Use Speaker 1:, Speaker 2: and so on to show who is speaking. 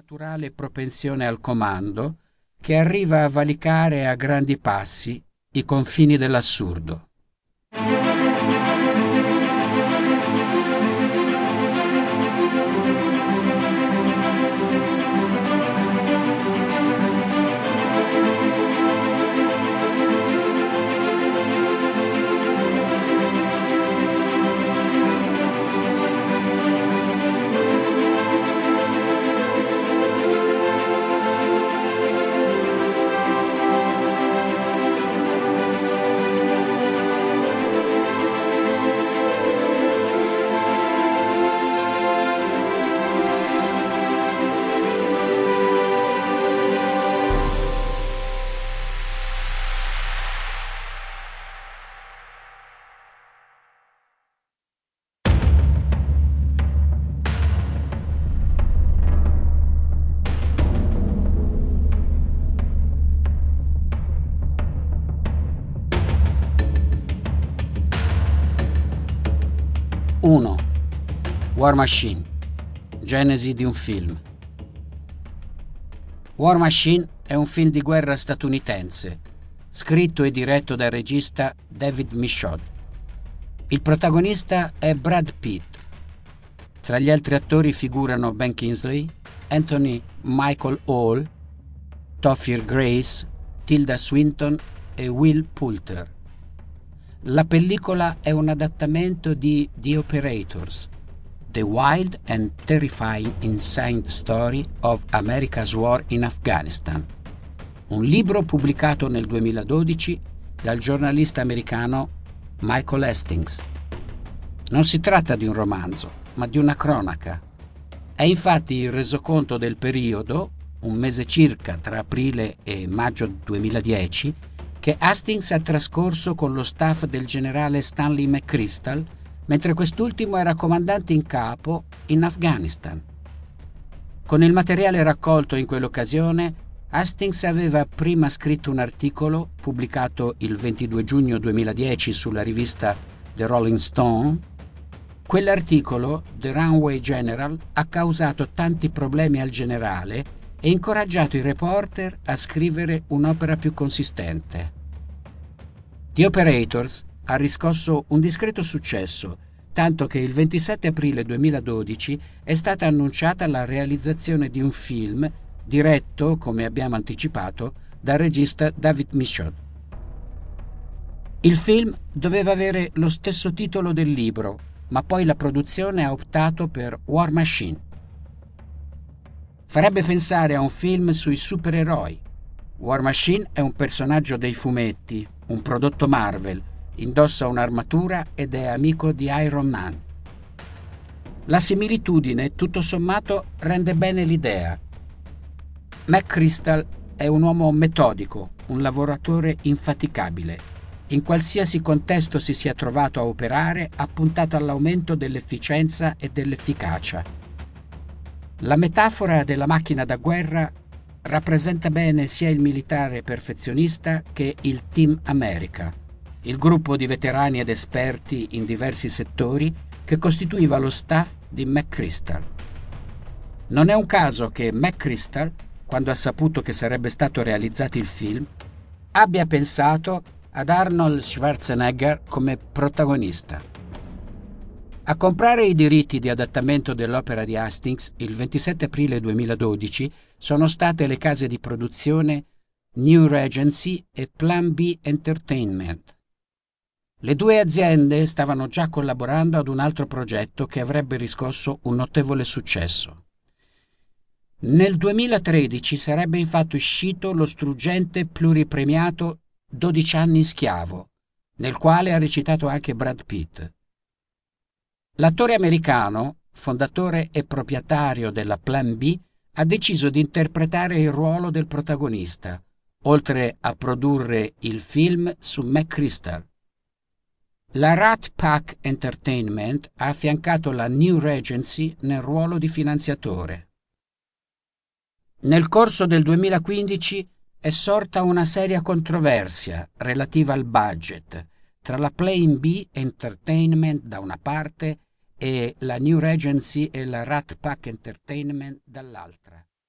Speaker 1: naturale propensione al comando che arriva a valicare a grandi passi i confini dell'assurdo. 1. War Machine. Genesi di un film. War Machine è un film di guerra statunitense, scritto e diretto dal regista David Michaud. Il protagonista è Brad Pitt. Tra gli altri attori figurano Ben Kingsley, Anthony Michael Hall, Topher Grace, Tilda Swinton e Will Poulter. La pellicola è un adattamento di The Operators, The Wild and Terrifying Insane Story of America's War in Afghanistan, un libro pubblicato nel 2012 dal giornalista americano Michael Hastings. Non si tratta di un romanzo, ma di una cronaca. È infatti il resoconto del periodo, un mese circa tra aprile e maggio 2010, che Hastings ha trascorso con lo staff del generale Stanley McChrystal mentre quest'ultimo era comandante in capo in Afghanistan. Con il materiale raccolto in quell'occasione, Hastings aveva prima scritto un articolo pubblicato il 22 giugno 2010 sulla rivista The Rolling Stone. Quell'articolo, The Runway General, ha causato tanti problemi al generale e incoraggiato i reporter a scrivere un'opera più consistente. The Operators ha riscosso un discreto successo, tanto che il 27 aprile 2012 è stata annunciata la realizzazione di un film diretto, come abbiamo anticipato, dal regista David Michaud. Il film doveva avere lo stesso titolo del libro, ma poi la produzione ha optato per War Machine. Farebbe pensare a un film sui supereroi. War Machine è un personaggio dei fumetti, un prodotto Marvel, indossa un'armatura ed è amico di Iron Man. La similitudine, tutto sommato, rende bene l'idea. McChrystal è un uomo metodico, un lavoratore infaticabile. In qualsiasi contesto si sia trovato a operare, ha puntato all'aumento dell'efficienza e dell'efficacia la metafora della macchina da guerra rappresenta bene sia il militare perfezionista che il Team America, il gruppo di veterani ed esperti in diversi settori che costituiva lo staff di McChrystal. Non è un caso che McChrystal, quando ha saputo che sarebbe stato realizzato il film, abbia pensato ad Arnold Schwarzenegger come protagonista. A comprare i diritti di adattamento dell'opera di Hastings il 27 aprile 2012 sono state le case di produzione New Regency e Plan B Entertainment. Le due aziende stavano già collaborando ad un altro progetto che avrebbe riscosso un notevole successo. Nel 2013 sarebbe infatti uscito lo struggente pluripremiato 12 anni schiavo, nel quale ha recitato anche Brad Pitt. L'attore americano, fondatore e proprietario della Plan B, ha deciso di interpretare il ruolo del protagonista, oltre a produrre il film su McChrystal. La Rat Pack Entertainment ha affiancato la New Regency nel ruolo di finanziatore. Nel corso del 2015 è sorta una seria controversia relativa al budget tra la Plan B Entertainment da una parte e la New Regency e la Rat Pack Entertainment dall'altra.